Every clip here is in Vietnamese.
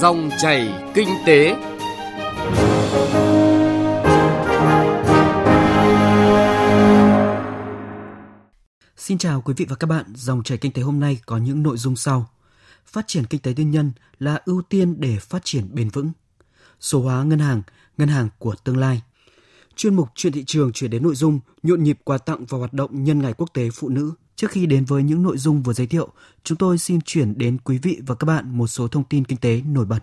Dòng chảy kinh tế. Xin chào quý vị và các bạn, dòng chảy kinh tế hôm nay có những nội dung sau. Phát triển kinh tế tư nhân là ưu tiên để phát triển bền vững. Số hóa ngân hàng, ngân hàng của tương lai. Chuyên mục chuyện thị trường chuyển đến nội dung nhộn nhịp quà tặng và hoạt động nhân ngày quốc tế phụ nữ. Trước khi đến với những nội dung vừa giới thiệu, chúng tôi xin chuyển đến quý vị và các bạn một số thông tin kinh tế nổi bật.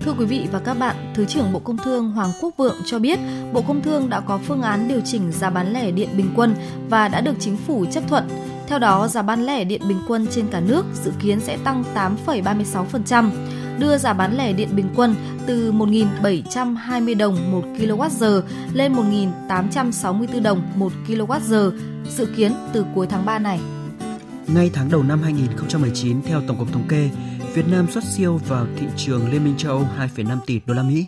Thưa quý vị và các bạn, Thứ trưởng Bộ Công Thương Hoàng Quốc Vượng cho biết, Bộ Công Thương đã có phương án điều chỉnh giá bán lẻ điện bình quân và đã được chính phủ chấp thuận. Theo đó, giá bán lẻ điện bình quân trên cả nước dự kiến sẽ tăng 8,36%, đưa giá bán lẻ điện bình quân từ 1.720 đồng 1 kWh lên 1.864 đồng 1 kWh, dự kiến từ cuối tháng 3 này. Ngay tháng đầu năm 2019, theo Tổng cục Thống kê, Việt Nam xuất siêu vào thị trường Liên minh châu Âu 2,5 tỷ đô la Mỹ,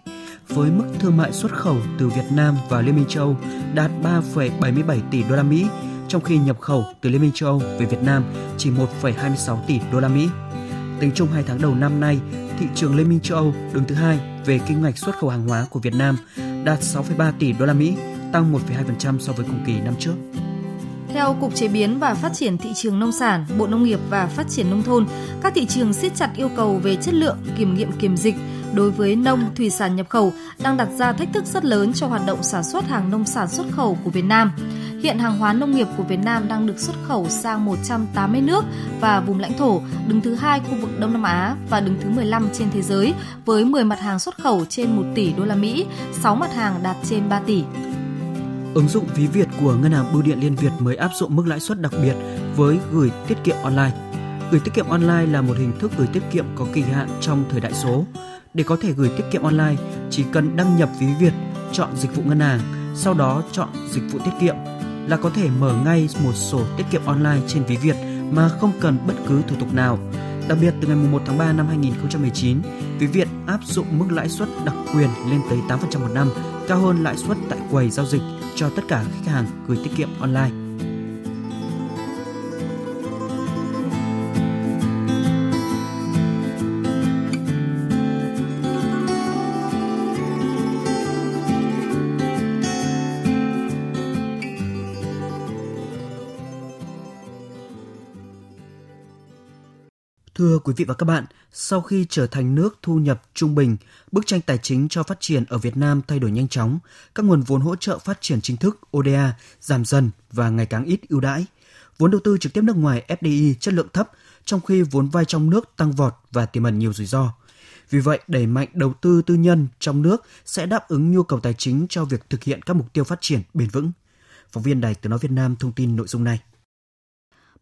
với mức thương mại xuất khẩu từ Việt Nam vào Liên minh châu Âu đạt 3,77 tỷ đô la Mỹ, trong khi nhập khẩu từ Liên minh châu Âu về Việt Nam chỉ 1,26 tỷ đô la Mỹ. Tính chung 2 tháng đầu năm nay, thị trường Liên minh châu Âu đứng thứ hai về kinh ngạch xuất khẩu hàng hóa của Việt Nam đạt 6,3 tỷ đô la Mỹ, tăng 1,2% so với cùng kỳ năm trước. Theo Cục Chế biến và Phát triển thị trường nông sản, Bộ Nông nghiệp và Phát triển nông thôn, các thị trường siết chặt yêu cầu về chất lượng, kiểm nghiệm kiểm dịch đối với nông thủy sản nhập khẩu đang đặt ra thách thức rất lớn cho hoạt động sản xuất hàng nông sản xuất khẩu của Việt Nam. Hiện hàng hóa nông nghiệp của Việt Nam đang được xuất khẩu sang 180 nước và vùng lãnh thổ, đứng thứ hai khu vực Đông Nam Á và đứng thứ 15 trên thế giới với 10 mặt hàng xuất khẩu trên 1 tỷ đô la Mỹ, 6 mặt hàng đạt trên 3 tỷ. Ứng dụng ví Việt của Ngân hàng Bưu điện Liên Việt mới áp dụng mức lãi suất đặc biệt với gửi tiết kiệm online. Gửi tiết kiệm online là một hình thức gửi tiết kiệm có kỳ hạn trong thời đại số. Để có thể gửi tiết kiệm online, chỉ cần đăng nhập ví Việt, chọn dịch vụ ngân hàng, sau đó chọn dịch vụ tiết kiệm là có thể mở ngay một sổ tiết kiệm online trên ví Việt mà không cần bất cứ thủ tục nào. Đặc biệt từ ngày 1 tháng 3 năm 2019, Ví Việt áp dụng mức lãi suất đặc quyền lên tới 8% một năm, cao hơn lãi suất tại quầy giao dịch cho tất cả khách hàng gửi tiết kiệm online. Thưa quý vị và các bạn, sau khi trở thành nước thu nhập trung bình, bức tranh tài chính cho phát triển ở Việt Nam thay đổi nhanh chóng, các nguồn vốn hỗ trợ phát triển chính thức ODA giảm dần và ngày càng ít ưu đãi. Vốn đầu tư trực tiếp nước ngoài FDI chất lượng thấp, trong khi vốn vay trong nước tăng vọt và tiềm ẩn nhiều rủi ro. Vì vậy, đẩy mạnh đầu tư tư nhân trong nước sẽ đáp ứng nhu cầu tài chính cho việc thực hiện các mục tiêu phát triển bền vững. Phóng viên Đài Tiếng Nói Việt Nam thông tin nội dung này.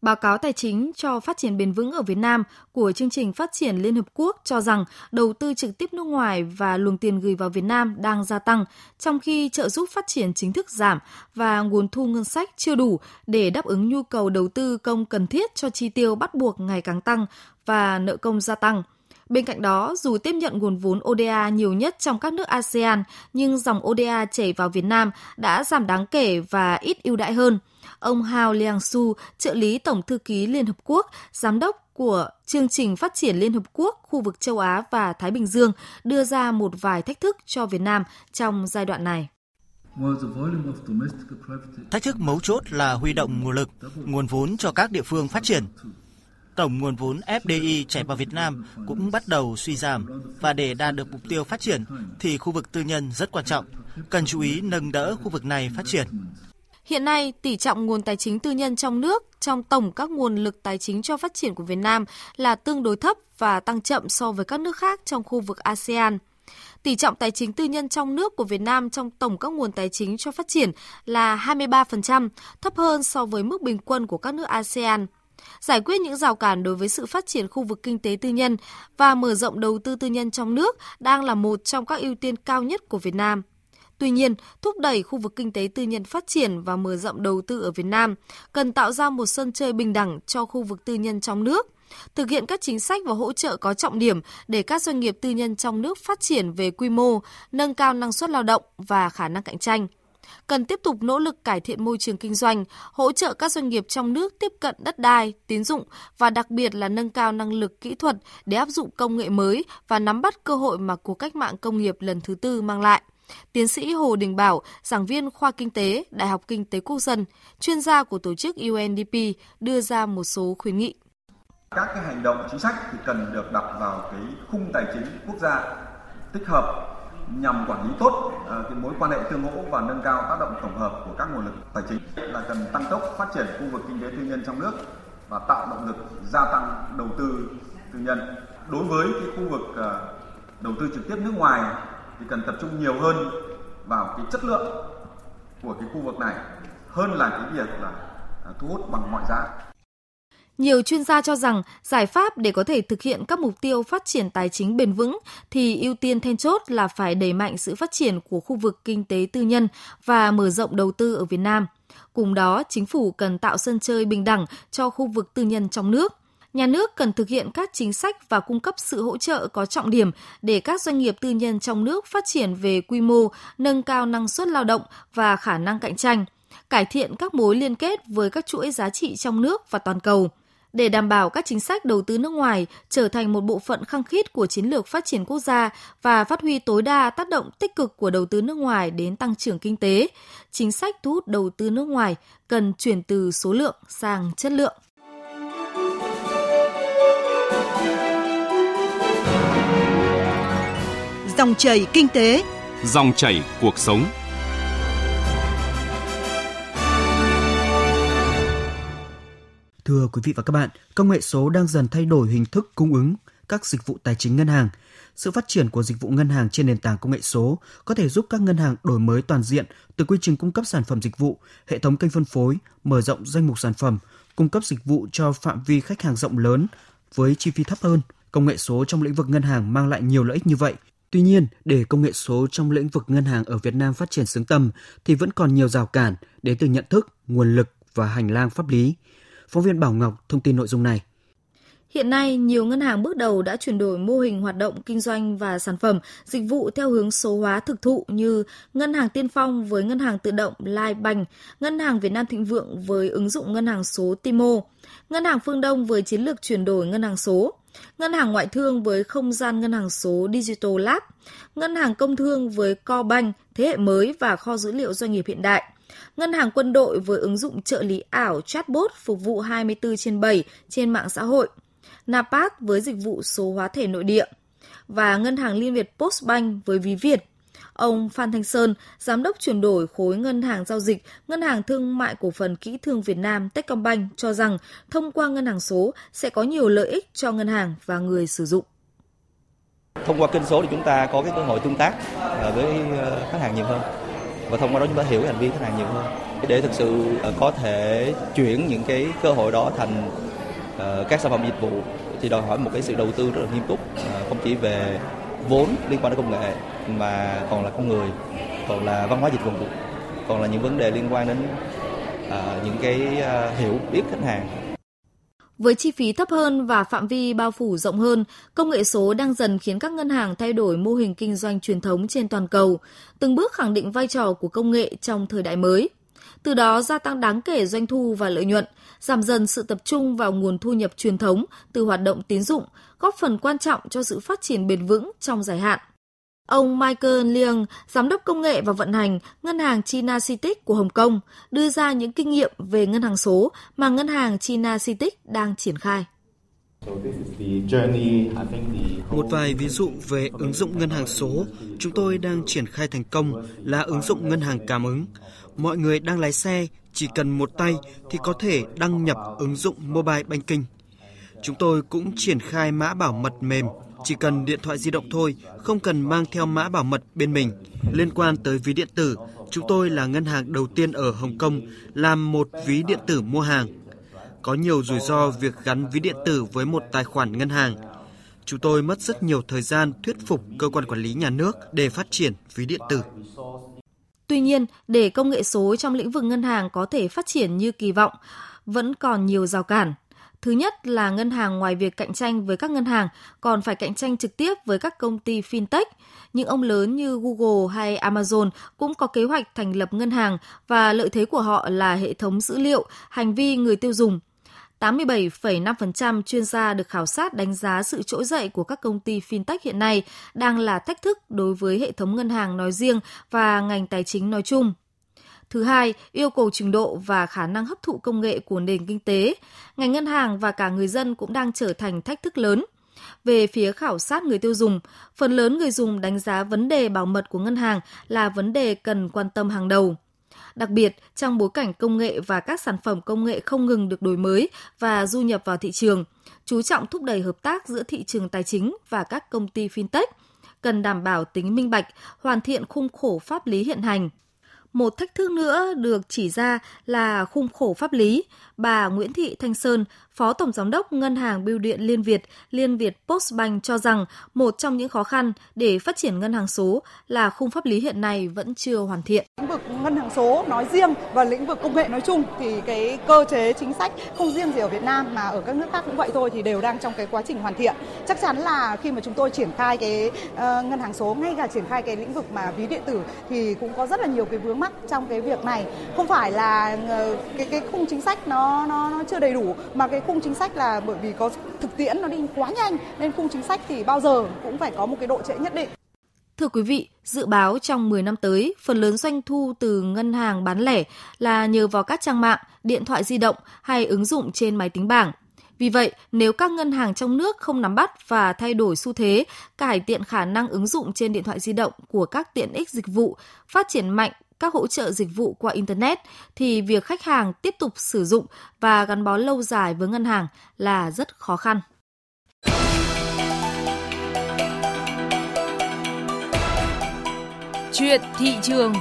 Báo cáo tài chính cho phát triển bền vững ở Việt Nam của chương trình phát triển Liên Hợp Quốc cho rằng đầu tư trực tiếp nước ngoài và luồng tiền gửi vào Việt Nam đang gia tăng, trong khi trợ giúp phát triển chính thức giảm và nguồn thu ngân sách chưa đủ để đáp ứng nhu cầu đầu tư công cần thiết cho chi tiêu bắt buộc ngày càng tăng và nợ công gia tăng. Bên cạnh đó, dù tiếp nhận nguồn vốn ODA nhiều nhất trong các nước ASEAN, nhưng dòng ODA chảy vào Việt Nam đã giảm đáng kể và ít ưu đãi hơn – Ông Hao Liang Su, trợ lý Tổng thư ký Liên Hợp Quốc, giám đốc của chương trình phát triển Liên Hợp Quốc khu vực châu Á và Thái Bình Dương đưa ra một vài thách thức cho Việt Nam trong giai đoạn này. Thách thức mấu chốt là huy động nguồn lực, nguồn vốn cho các địa phương phát triển. Tổng nguồn vốn FDI chảy vào Việt Nam cũng bắt đầu suy giảm và để đạt được mục tiêu phát triển thì khu vực tư nhân rất quan trọng, cần chú ý nâng đỡ khu vực này phát triển. Hiện nay, tỷ trọng nguồn tài chính tư nhân trong nước trong tổng các nguồn lực tài chính cho phát triển của Việt Nam là tương đối thấp và tăng chậm so với các nước khác trong khu vực ASEAN. Tỷ trọng tài chính tư nhân trong nước của Việt Nam trong tổng các nguồn tài chính cho phát triển là 23%, thấp hơn so với mức bình quân của các nước ASEAN. Giải quyết những rào cản đối với sự phát triển khu vực kinh tế tư nhân và mở rộng đầu tư tư nhân trong nước đang là một trong các ưu tiên cao nhất của Việt Nam. Tuy nhiên, thúc đẩy khu vực kinh tế tư nhân phát triển và mở rộng đầu tư ở Việt Nam cần tạo ra một sân chơi bình đẳng cho khu vực tư nhân trong nước thực hiện các chính sách và hỗ trợ có trọng điểm để các doanh nghiệp tư nhân trong nước phát triển về quy mô, nâng cao năng suất lao động và khả năng cạnh tranh. cần tiếp tục nỗ lực cải thiện môi trường kinh doanh, hỗ trợ các doanh nghiệp trong nước tiếp cận đất đai, tín dụng và đặc biệt là nâng cao năng lực kỹ thuật để áp dụng công nghệ mới và nắm bắt cơ hội mà cuộc cách mạng công nghiệp lần thứ tư mang lại. Tiến sĩ Hồ Đình Bảo, giảng viên khoa kinh tế, Đại học Kinh tế Quốc dân, chuyên gia của tổ chức UNDP đưa ra một số khuyến nghị. Các cái hành động chính sách thì cần được đặt vào cái khung tài chính quốc gia tích hợp nhằm quản lý tốt ờ, cái mối quan hệ tương hỗ và nâng cao tác động tổng hợp của các nguồn lực tài chính là cần tăng tốc phát triển khu vực kinh tế tư nhân trong nước và tạo động lực gia tăng đầu tư tư nhân. Đối với cái khu vực ờ, đầu tư trực tiếp nước ngoài thì cần tập trung nhiều hơn vào cái chất lượng của cái khu vực này hơn là cái việc là à, thu hút bằng mọi giá. Nhiều chuyên gia cho rằng giải pháp để có thể thực hiện các mục tiêu phát triển tài chính bền vững thì ưu tiên then chốt là phải đẩy mạnh sự phát triển của khu vực kinh tế tư nhân và mở rộng đầu tư ở Việt Nam. Cùng đó, chính phủ cần tạo sân chơi bình đẳng cho khu vực tư nhân trong nước. Nhà nước cần thực hiện các chính sách và cung cấp sự hỗ trợ có trọng điểm để các doanh nghiệp tư nhân trong nước phát triển về quy mô, nâng cao năng suất lao động và khả năng cạnh tranh, cải thiện các mối liên kết với các chuỗi giá trị trong nước và toàn cầu – để đảm bảo các chính sách đầu tư nước ngoài trở thành một bộ phận khăng khít của chiến lược phát triển quốc gia và phát huy tối đa tác động tích cực của đầu tư nước ngoài đến tăng trưởng kinh tế, chính sách thu hút đầu tư nước ngoài cần chuyển từ số lượng sang chất lượng. Dòng chảy kinh tế, dòng chảy cuộc sống. Thưa quý vị và các bạn, công nghệ số đang dần thay đổi hình thức cung ứng các dịch vụ tài chính ngân hàng. Sự phát triển của dịch vụ ngân hàng trên nền tảng công nghệ số có thể giúp các ngân hàng đổi mới toàn diện từ quy trình cung cấp sản phẩm dịch vụ, hệ thống kênh phân phối, mở rộng danh mục sản phẩm, cung cấp dịch vụ cho phạm vi khách hàng rộng lớn với chi phí thấp hơn. Công nghệ số trong lĩnh vực ngân hàng mang lại nhiều lợi ích như vậy. Tuy nhiên, để công nghệ số trong lĩnh vực ngân hàng ở Việt Nam phát triển xứng tầm thì vẫn còn nhiều rào cản đến từ nhận thức, nguồn lực và hành lang pháp lý. Phóng viên Bảo Ngọc thông tin nội dung này. Hiện nay, nhiều ngân hàng bước đầu đã chuyển đổi mô hình hoạt động kinh doanh và sản phẩm, dịch vụ theo hướng số hóa thực thụ như Ngân hàng Tiên Phong với ngân hàng tự động Lai Banh, Ngân hàng Việt Nam Thịnh Vượng với ứng dụng ngân hàng số Timo, Ngân hàng Phương Đông với chiến lược chuyển đổi ngân hàng số, Ngân hàng Ngoại thương với không gian ngân hàng số Digital Lab, Ngân hàng Công thương với Co banh thế hệ mới và kho dữ liệu doanh nghiệp hiện đại, Ngân hàng quân đội với ứng dụng trợ lý ảo chatbot phục vụ 24 trên 7 trên mạng xã hội. Napat với dịch vụ số hóa thể nội địa. Và Ngân hàng Liên Việt Postbank với ví Việt. Ông Phan Thanh Sơn, Giám đốc chuyển đổi khối ngân hàng giao dịch, Ngân hàng Thương mại Cổ phần Kỹ thương Việt Nam Techcombank cho rằng thông qua ngân hàng số sẽ có nhiều lợi ích cho ngân hàng và người sử dụng. Thông qua kênh số thì chúng ta có cái cơ hội tương tác ờ, với ờ, khách hàng nhiều hơn và thông qua đó chúng ta hiểu hành vi khách hàng nhiều hơn để thực sự ờ, có thể chuyển những cái cơ hội đó thành các sản phẩm dịch vụ thì đòi hỏi một cái sự đầu tư rất là nghiêm túc không chỉ về vốn liên quan đến công nghệ mà còn là con người còn là văn hóa dịch vụ còn là những vấn đề liên quan đến uh, những cái uh, hiểu biết khách hàng với chi phí thấp hơn và phạm vi bao phủ rộng hơn, công nghệ số đang dần khiến các ngân hàng thay đổi mô hình kinh doanh truyền thống trên toàn cầu, từng bước khẳng định vai trò của công nghệ trong thời đại mới. Từ đó gia tăng đáng kể doanh thu và lợi nhuận, giảm dần sự tập trung vào nguồn thu nhập truyền thống từ hoạt động tín dụng, góp phần quan trọng cho sự phát triển bền vững trong dài hạn. Ông Michael liang giám đốc công nghệ và vận hành ngân hàng China Citic của Hồng Kông, đưa ra những kinh nghiệm về ngân hàng số mà ngân hàng China Citic đang triển khai. Một vài ví dụ về ứng dụng ngân hàng số chúng tôi đang triển khai thành công là ứng dụng ngân hàng cảm ứng. Mọi người đang lái xe chỉ cần một tay thì có thể đăng nhập ứng dụng mobile banking. Chúng tôi cũng triển khai mã bảo mật mềm chỉ cần điện thoại di động thôi, không cần mang theo mã bảo mật bên mình. Liên quan tới ví điện tử, chúng tôi là ngân hàng đầu tiên ở Hồng Kông làm một ví điện tử mua hàng. Có nhiều rủi ro việc gắn ví điện tử với một tài khoản ngân hàng. Chúng tôi mất rất nhiều thời gian thuyết phục cơ quan quản lý nhà nước để phát triển ví điện tử. Tuy nhiên, để công nghệ số trong lĩnh vực ngân hàng có thể phát triển như kỳ vọng, vẫn còn nhiều rào cản Thứ nhất là ngân hàng ngoài việc cạnh tranh với các ngân hàng còn phải cạnh tranh trực tiếp với các công ty fintech. Những ông lớn như Google hay Amazon cũng có kế hoạch thành lập ngân hàng và lợi thế của họ là hệ thống dữ liệu, hành vi người tiêu dùng. 87,5% chuyên gia được khảo sát đánh giá sự trỗi dậy của các công ty fintech hiện nay đang là thách thức đối với hệ thống ngân hàng nói riêng và ngành tài chính nói chung. Thứ hai, yêu cầu trình độ và khả năng hấp thụ công nghệ của nền kinh tế. Ngành ngân hàng và cả người dân cũng đang trở thành thách thức lớn. Về phía khảo sát người tiêu dùng, phần lớn người dùng đánh giá vấn đề bảo mật của ngân hàng là vấn đề cần quan tâm hàng đầu. Đặc biệt, trong bối cảnh công nghệ và các sản phẩm công nghệ không ngừng được đổi mới và du nhập vào thị trường, chú trọng thúc đẩy hợp tác giữa thị trường tài chính và các công ty fintech, cần đảm bảo tính minh bạch, hoàn thiện khung khổ pháp lý hiện hành. Một thách thức nữa được chỉ ra là khung khổ pháp lý. Bà Nguyễn Thị Thanh Sơn, Phó Tổng Giám đốc Ngân hàng Bưu điện Liên Việt, Liên Việt Postbank cho rằng một trong những khó khăn để phát triển ngân hàng số là khung pháp lý hiện nay vẫn chưa hoàn thiện. Lĩnh vực ngân hàng số nói riêng và lĩnh vực công nghệ nói chung thì cái cơ chế chính sách không riêng gì ở Việt Nam mà ở các nước khác cũng vậy thôi thì đều đang trong cái quá trình hoàn thiện. Chắc chắn là khi mà chúng tôi triển khai cái uh, ngân hàng số ngay cả triển khai cái lĩnh vực mà ví điện tử thì cũng có rất là nhiều cái vướng mắc trong cái việc này. Không phải là ờ, cái cái khung chính sách nó nó nó chưa đầy đủ mà cái khung chính sách là bởi vì có thực tiễn nó đi quá nhanh nên khung chính sách thì bao giờ cũng phải có một cái độ trễ nhất định. Thưa quý vị, dự báo trong 10 năm tới, phần lớn doanh thu từ ngân hàng bán lẻ là nhờ vào các trang mạng, điện thoại di động hay ứng dụng trên máy tính bảng. Vì vậy, nếu các ngân hàng trong nước không nắm bắt và thay đổi xu thế, cải thiện khả năng ứng dụng trên điện thoại di động của các tiện ích dịch vụ, phát triển mạnh các hỗ trợ dịch vụ qua Internet thì việc khách hàng tiếp tục sử dụng và gắn bó lâu dài với ngân hàng là rất khó khăn. Chuyện thị trường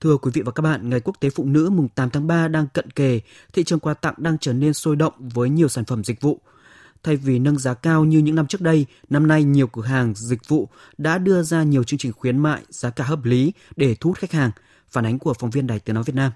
Thưa quý vị và các bạn, Ngày Quốc tế Phụ nữ mùng 8 tháng 3 đang cận kề, thị trường quà tặng đang trở nên sôi động với nhiều sản phẩm dịch vụ – Thay vì nâng giá cao như những năm trước đây, năm nay nhiều cửa hàng dịch vụ đã đưa ra nhiều chương trình khuyến mại giá cả hợp lý để thu hút khách hàng. Phản ánh của phóng viên Đài Tiếng nói Việt Nam.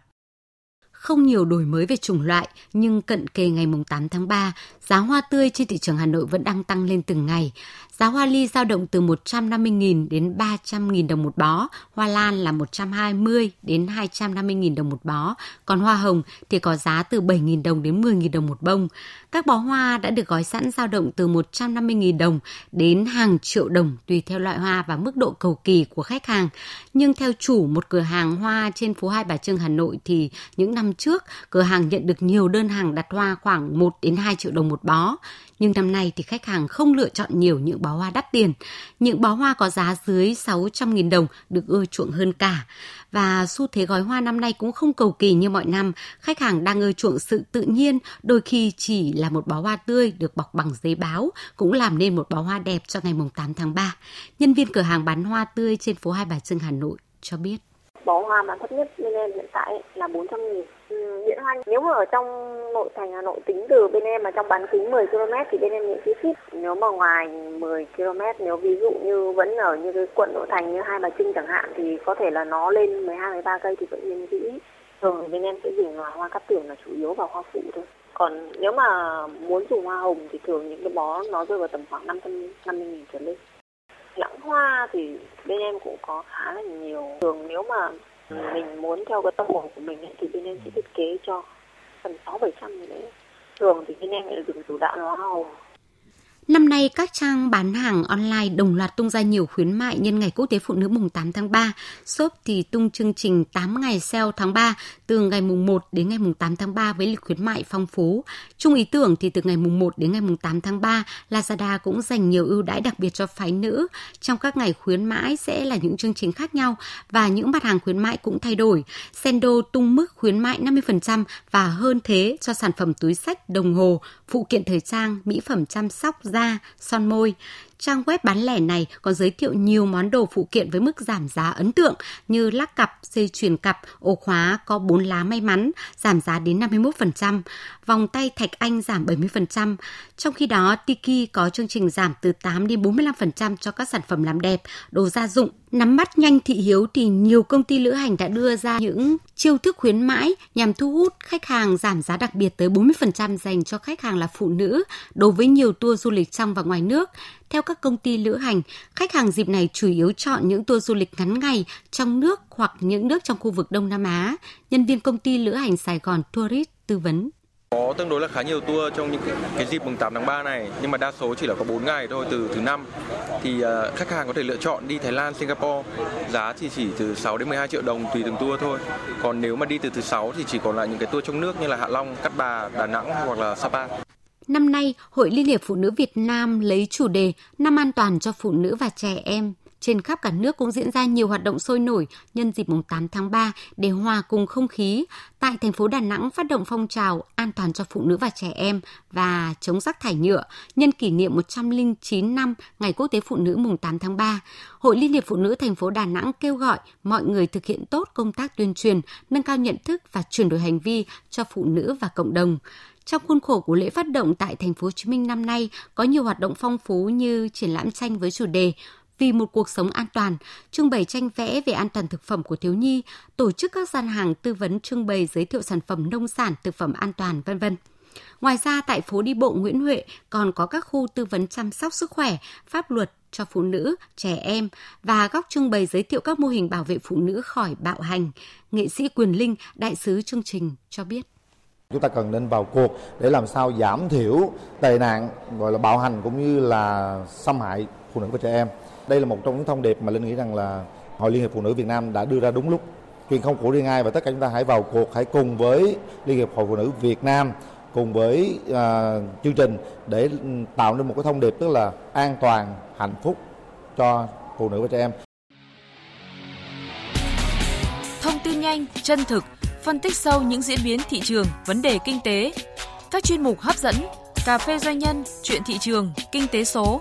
Không nhiều đổi mới về chủng loại, nhưng cận kề ngày 8 tháng 3, giá hoa tươi trên thị trường Hà Nội vẫn đang tăng lên từng ngày. Giá hoa ly dao động từ 150.000 đến 300.000 đồng một bó, hoa lan là 120 đến 250.000 đồng một bó, còn hoa hồng thì có giá từ 7.000 đồng đến 10.000 đồng một bông. Các bó hoa đã được gói sẵn dao động từ 150.000 đồng đến hàng triệu đồng tùy theo loại hoa và mức độ cầu kỳ của khách hàng. Nhưng theo chủ một cửa hàng hoa trên phố Hai Bà Trưng, Hà Nội thì những năm trước, cửa hàng nhận được nhiều đơn hàng đặt hoa khoảng 1 đến 2 triệu đồng một bó nhưng năm nay thì khách hàng không lựa chọn nhiều những bó hoa đắt tiền. Những bó hoa có giá dưới 600.000 đồng được ưa chuộng hơn cả. Và xu thế gói hoa năm nay cũng không cầu kỳ như mọi năm. Khách hàng đang ưa chuộng sự tự nhiên, đôi khi chỉ là một bó hoa tươi được bọc bằng giấy báo cũng làm nên một bó hoa đẹp cho ngày 8 tháng 3. Nhân viên cửa hàng bán hoa tươi trên phố Hai Bà Trưng Hà Nội cho biết. Bó hoa mà thấp nhất bên em hiện tại là 400 nghìn. Ừ, hiện hoa nếu mà ở trong nội thành Hà Nội tính từ bên em mà trong bán kính 10 km thì bên em miễn phí ship. Nếu mà ngoài 10 km nếu ví dụ như vẫn ở như cái quận nội thành như hai bà trưng chẳng hạn thì có thể là nó lên 12 13 cây thì vẫn miễn phí. Thường bên em sẽ dùng là hoa cát tường là chủ yếu và hoa phụ thôi. Còn nếu mà muốn dùng hoa hồng thì thường những cái bó nó rơi vào tầm khoảng 550 nghìn trở lên lãng hoa thì bên em cũng có khá là nhiều. Thường nếu mà mình muốn theo cái tâm hồn của mình ấy, thì bên em sẽ thiết kế cho tầm sáu bảy trăm đấy. Thường thì bên em lại dùng chủ đạo là hoa hồng. Năm nay, các trang bán hàng online đồng loạt tung ra nhiều khuyến mại nhân ngày Quốc tế Phụ nữ mùng 8 tháng 3. Shop thì tung chương trình 8 ngày sale tháng 3 từ ngày mùng 1 đến ngày mùng 8 tháng 3 với lịch khuyến mại phong phú. Chung ý tưởng thì từ ngày mùng 1 đến ngày mùng 8 tháng 3, Lazada cũng dành nhiều ưu đãi đặc biệt cho phái nữ. Trong các ngày khuyến mãi sẽ là những chương trình khác nhau và những mặt hàng khuyến mại cũng thay đổi. Sendo tung mức khuyến mại 50% và hơn thế cho sản phẩm túi sách, đồng hồ, phụ kiện thời trang, mỹ phẩm chăm sóc da, son môi. Trang web bán lẻ này còn giới thiệu nhiều món đồ phụ kiện với mức giảm giá ấn tượng như lắc cặp, dây chuyền cặp, ổ khóa có 4 lá may mắn, giảm giá đến 51%, vòng tay thạch anh giảm 70%. Trong khi đó, Tiki có chương trình giảm từ 8 đến 45% cho các sản phẩm làm đẹp, đồ gia dụng, Nắm bắt nhanh thị hiếu thì nhiều công ty lữ hành đã đưa ra những chiêu thức khuyến mãi nhằm thu hút khách hàng giảm giá đặc biệt tới 40% dành cho khách hàng là phụ nữ đối với nhiều tour du lịch trong và ngoài nước. Theo các công ty lữ hành, khách hàng dịp này chủ yếu chọn những tour du lịch ngắn ngày trong nước hoặc những nước trong khu vực Đông Nam Á. Nhân viên công ty lữ hành Sài Gòn Tourist tư vấn. Có tương đối là khá nhiều tour trong những cái, dịp mùng 8 tháng 3 này nhưng mà đa số chỉ là có 4 ngày thôi từ thứ năm thì à, khách hàng có thể lựa chọn đi Thái Lan, Singapore giá thì chỉ từ 6 đến 12 triệu đồng tùy từng tour thôi. Còn nếu mà đi từ thứ sáu thì chỉ còn lại những cái tour trong nước như là Hạ Long, Cát Bà, Đà Nẵng hoặc là Sapa. Năm nay, Hội Liên hiệp Phụ nữ Việt Nam lấy chủ đề Năm an toàn cho phụ nữ và trẻ em trên khắp cả nước cũng diễn ra nhiều hoạt động sôi nổi nhân dịp mùng 8 tháng 3 để hòa cùng không khí. Tại thành phố Đà Nẵng phát động phong trào an toàn cho phụ nữ và trẻ em và chống rác thải nhựa nhân kỷ niệm 109 năm Ngày Quốc tế Phụ nữ mùng 8 tháng 3. Hội Liên hiệp Phụ nữ thành phố Đà Nẵng kêu gọi mọi người thực hiện tốt công tác tuyên truyền, nâng cao nhận thức và chuyển đổi hành vi cho phụ nữ và cộng đồng. Trong khuôn khổ của lễ phát động tại thành phố Hồ Chí Minh năm nay có nhiều hoạt động phong phú như triển lãm tranh với chủ đề vì một cuộc sống an toàn, trưng bày tranh vẽ về an toàn thực phẩm của thiếu nhi, tổ chức các gian hàng tư vấn trưng bày giới thiệu sản phẩm nông sản, thực phẩm an toàn, vân vân. Ngoài ra, tại phố đi bộ Nguyễn Huệ còn có các khu tư vấn chăm sóc sức khỏe, pháp luật cho phụ nữ, trẻ em và góc trưng bày giới thiệu các mô hình bảo vệ phụ nữ khỏi bạo hành. Nghệ sĩ Quyền Linh, đại sứ chương trình cho biết. Chúng ta cần nên vào cuộc để làm sao giảm thiểu tệ nạn gọi là bạo hành cũng như là xâm hại phụ nữ và trẻ em. Đây là một trong những thông điệp mà Linh nghĩ rằng là Hội Liên hiệp Phụ nữ Việt Nam đã đưa ra đúng lúc. Truyền không của riêng ai và tất cả chúng ta hãy vào cuộc, hãy cùng với Liên hiệp Hội Phụ nữ Việt Nam cùng với uh, chương trình để ừ, tạo nên một cái thông điệp tức là an toàn, hạnh phúc cho phụ nữ và trẻ em. Thông tin nhanh, chân thực, phân tích sâu những diễn biến thị trường, vấn đề kinh tế. Các chuyên mục hấp dẫn, cà phê doanh nhân, chuyện thị trường, kinh tế số,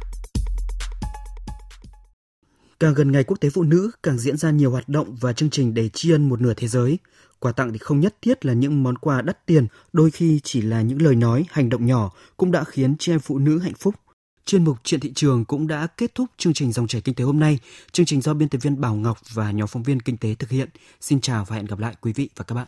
Càng gần ngày quốc tế phụ nữ, càng diễn ra nhiều hoạt động và chương trình để tri ân một nửa thế giới. Quà tặng thì không nhất thiết là những món quà đắt tiền, đôi khi chỉ là những lời nói, hành động nhỏ cũng đã khiến chị em phụ nữ hạnh phúc. Chuyên mục Chuyện thị trường cũng đã kết thúc chương trình dòng chảy kinh tế hôm nay. Chương trình do biên tập viên Bảo Ngọc và nhóm phóng viên kinh tế thực hiện. Xin chào và hẹn gặp lại quý vị và các bạn.